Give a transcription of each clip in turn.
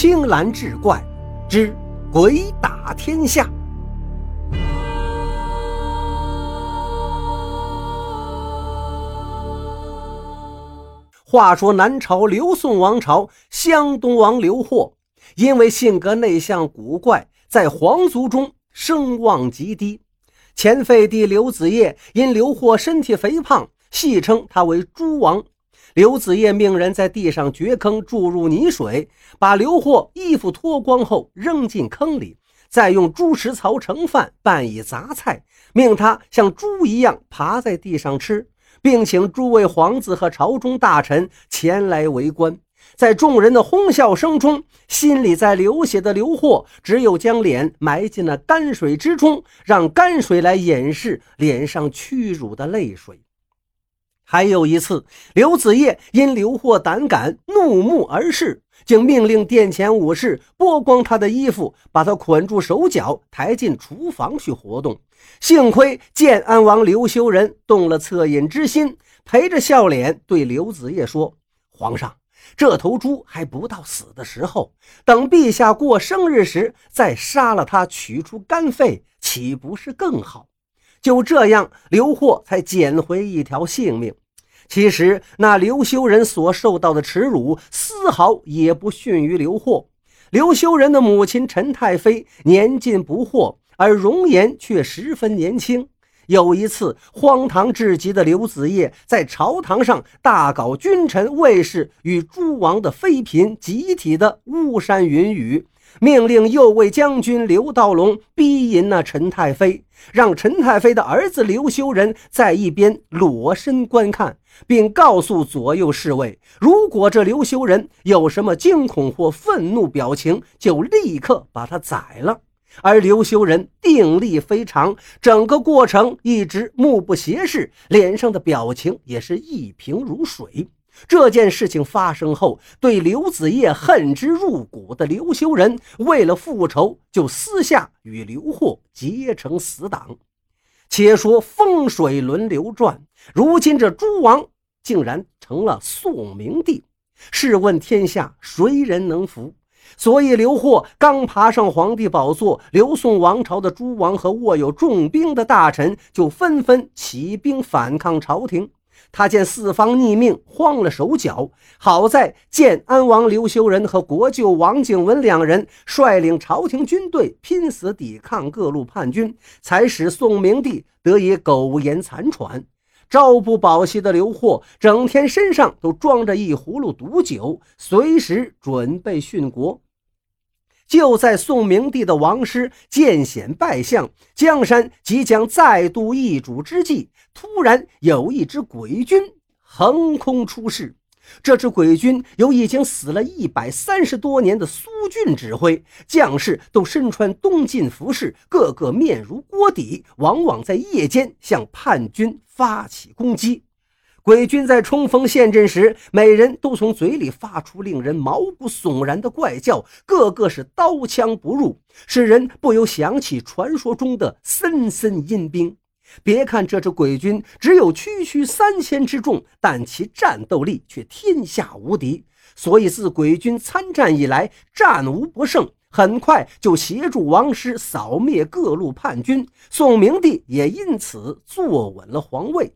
青蓝志怪之鬼打天下。话说南朝刘宋王朝湘东王刘获，因为性格内向古怪，在皇族中声望极低。前废帝刘子业因刘获身体肥胖，戏称他为“猪王”。刘子业命人在地上掘坑，注入泥水，把刘获衣服脱光后扔进坑里，再用猪食槽盛饭，拌以杂菜，命他像猪一样爬在地上吃，并请诸位皇子和朝中大臣前来围观。在众人的哄笑声中，心里在流血的刘获只有将脸埋进了泔水之中，让泔水来掩饰脸上屈辱的泪水。还有一次，刘子业因刘获胆敢，怒目而视，竟命令殿前武士剥光他的衣服，把他捆住手脚，抬进厨房去活动。幸亏建安王刘修仁动了恻隐之心，陪着笑脸对刘子业说：“皇上，这头猪还不到死的时候，等陛下过生日时再杀了它，取出肝肺，岂不是更好？”就这样，刘获才捡回一条性命。其实，那刘修仁所受到的耻辱，丝毫也不逊于刘获。刘修仁的母亲陈太妃年近不惑，而容颜却十分年轻。有一次，荒唐至极的刘子业在朝堂上大搞君臣、卫士与诸王的妃嫔集体的巫山云雨。命令右卫将军刘道隆逼引那陈太妃，让陈太妃的儿子刘修仁在一边裸身观看，并告诉左右侍卫，如果这刘修仁有什么惊恐或愤怒表情，就立刻把他宰了。而刘修仁定力非常，整个过程一直目不斜视，脸上的表情也是一平如水。这件事情发生后，对刘子业恨之入骨的刘修仁，为了复仇，就私下与刘获结成死党。且说风水轮流转，如今这诸王竟然成了宋明帝，试问天下谁人能服？所以刘获刚爬上皇帝宝座，刘宋王朝的诸王和握有重兵的大臣就纷纷起兵反抗朝廷。他见四方逆命，慌了手脚。好在建安王刘修仁和国舅王景文两人率领朝廷军队拼死抵抗各路叛军，才使宋明帝得以苟延残喘。朝不保夕的刘获，整天身上都装着一葫芦毒酒，随时准备殉国。就在宋明帝的王师见险败相，江山即将再度易主之际，突然有一支鬼军横空出世。这支鬼军由已经死了一百三十多年的苏峻指挥，将士都身穿东晋服饰，个个面如锅底，往往在夜间向叛军发起攻击。鬼军在冲锋陷阵时，每人都从嘴里发出令人毛骨悚然的怪叫，个个是刀枪不入，使人不由想起传说中的森森阴兵。别看这支鬼军只有区区三千之众，但其战斗力却天下无敌。所以自鬼军参战以来，战无不胜，很快就协助王师扫灭各路叛军。宋明帝也因此坐稳了皇位。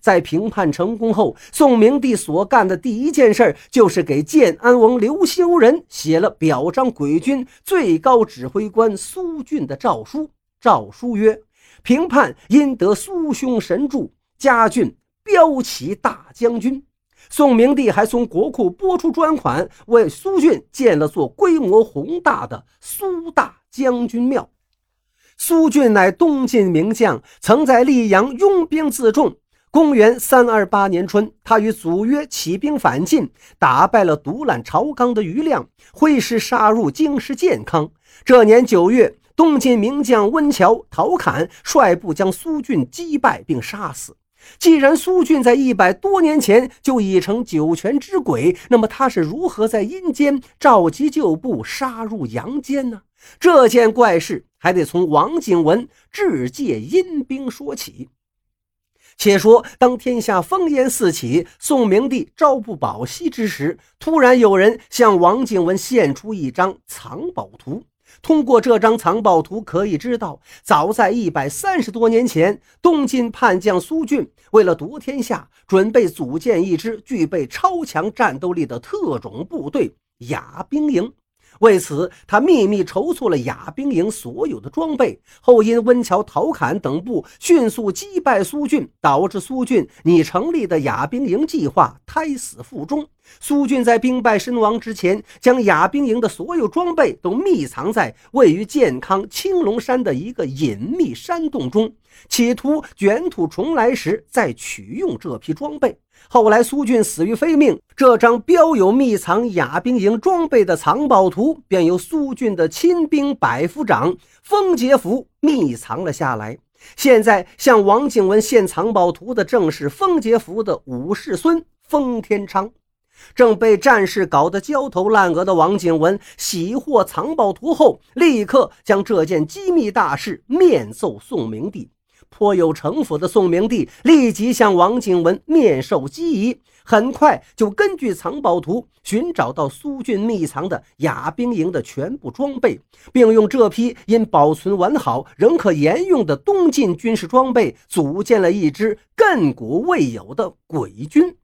在平叛成功后，宋明帝所干的第一件事就是给建安王刘修仁写了表彰鬼军最高指挥官苏峻的诏书。诏书曰：“平叛因得苏兄神助，加郡骠骑大将军。”宋明帝还从国库拨出专款，为苏峻建了座规模宏大的苏大将军庙。苏峻乃东晋名将，曾在溧阳拥兵自重。公元三二八年春，他与祖约起兵反晋，打败了独揽朝纲的余亮，挥师杀入京师建康。这年九月，东晋名将温峤、陶侃率部将苏峻击败并杀死。既然苏峻在一百多年前就已成九泉之鬼，那么他是如何在阴间召集旧部，杀入阳间呢？这件怪事还得从王景文致借阴兵说起。且说，当天下烽烟四起，宋明帝朝不保夕之时，突然有人向王景文献出一张藏宝图。通过这张藏宝图，可以知道，早在一百三十多年前，东晋叛将苏峻为了夺天下，准备组建一支具备超强战斗力的特种部队——雅兵营。为此，他秘密筹措了雅兵营所有的装备，后因温峤、陶侃等部迅速击败苏峻，导致苏峻拟成立的雅兵营计划胎死腹中。苏峻在兵败身亡之前，将雅兵营的所有装备都密藏在位于健康青龙山的一个隐秘山洞中，企图卷土重来时再取用这批装备。后来苏俊死于非命，这张标有密藏亚兵营装备的藏宝图，便由苏俊的亲兵百夫长封杰福密藏了下来。现在向王景文献藏宝图的，正是封杰福的五世孙封天昌。正被战事搞得焦头烂额的王景文，喜获藏宝图后，立刻将这件机密大事面奏宋明帝。颇有城府的宋明帝立即向王景文面授机宜，很快就根据藏宝图寻找到苏俊密藏的雅兵营的全部装备，并用这批因保存完好仍可沿用的东晋军事装备，组建了一支亘古未有的鬼军。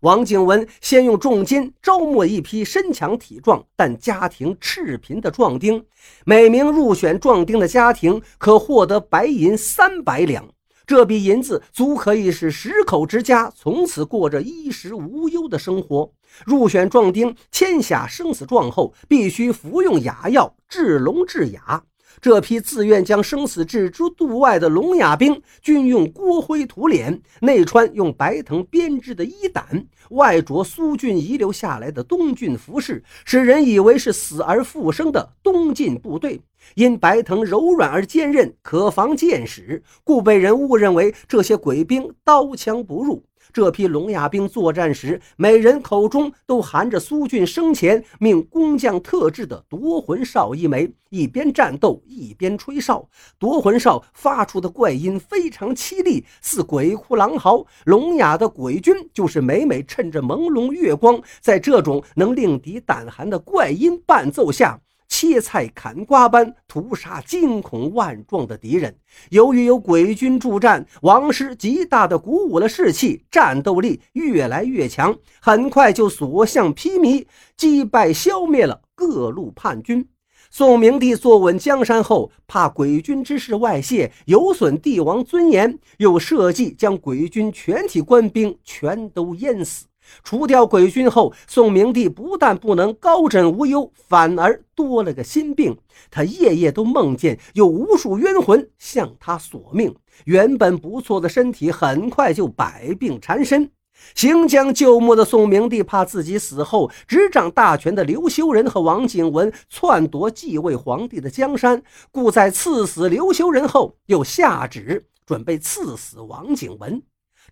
王景文先用重金招募一批身强体壮但家庭赤贫的壮丁，每名入选壮丁的家庭可获得白银三百两。这笔银子足可以使十口之家从此过着衣食无忧的生活。入选壮丁签下生死状后，必须服用哑药治聋治哑。这批自愿将生死置之度外的聋哑兵，均用锅灰涂脸，内穿用白藤编织的衣胆，外着苏俊遗留下来的东郡服饰，使人以为是死而复生的东晋部队。因白藤柔软而坚韧，可防箭矢，故被人误认为这些鬼兵刀枪不入。这批聋哑兵作战时，每人口中都含着苏俊生前命工匠特制的夺魂哨一枚，一边战斗一边吹哨。夺魂哨发出的怪音非常凄厉，似鬼哭狼嚎。聋哑的鬼军就是每每趁着朦胧月光，在这种能令敌胆寒的怪音伴奏下。切菜砍瓜般屠杀惊恐万状的敌人。由于有鬼军助战，王师极大的鼓舞了士气，战斗力越来越强，很快就所向披靡，击败消灭了各路叛军。宋明帝坐稳江山后，怕鬼军之事外泄，有损帝王尊严，又设计将鬼军全体官兵全都淹死。除掉鬼军后，宋明帝不但不能高枕无忧，反而多了个心病。他夜夜都梦见有无数冤魂向他索命，原本不错的身体很快就百病缠身。行将就木的宋明帝怕自己死后，执掌大权的刘修仁和王景文篡夺继位皇帝的江山，故在赐死刘修仁后，又下旨准备赐死王景文。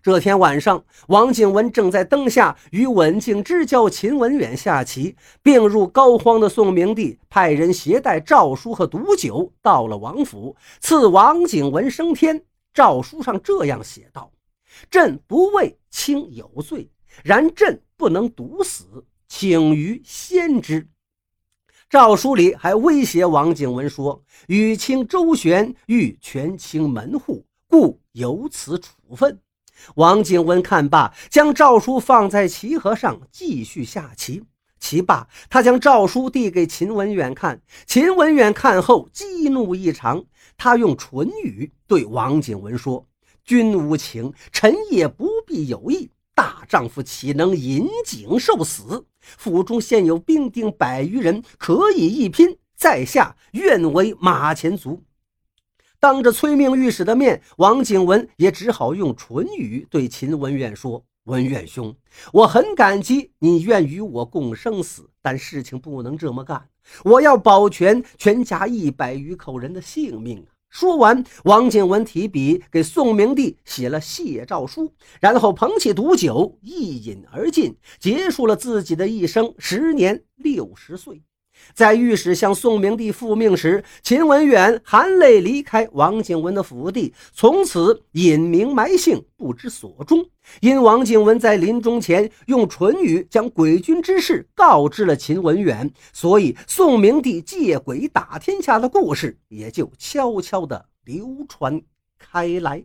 这天晚上，王景文正在灯下与稳静之交秦文远下棋。病入膏肓的宋明帝派人携带诏书和毒酒到了王府，赐王景文升天。诏书上这样写道：“朕不畏卿有罪，然朕不能毒死，请于先知。”诏书里还威胁王景文说：“与卿周旋，欲权倾门户，故有此处分。”王景文看罢，将诏书放在棋盒上，继续下棋。棋罢，他将诏书递给秦文远看。秦文远看后，激怒异常。他用唇语对王景文说：“君无情，臣也不必有意。大丈夫岂能引颈受死？府中现有兵丁百余人，可以一拼。在下愿为马前卒。”当着催命御史的面，王景文也只好用唇语对秦文远说：“文远兄，我很感激你愿与我共生死，但事情不能这么干。我要保全全家一百余口人的性命啊！”说完，王景文提笔给宋明帝写了谢诏书，然后捧起毒酒一饮而尽，结束了自己的一生，时年六十岁。在御史向宋明帝复命时，秦文远含泪离开王景文的府邸，从此隐名埋姓，不知所终。因王景文在临终前用唇语将鬼君之事告知了秦文远，所以宋明帝借鬼打天下的故事也就悄悄地流传开来。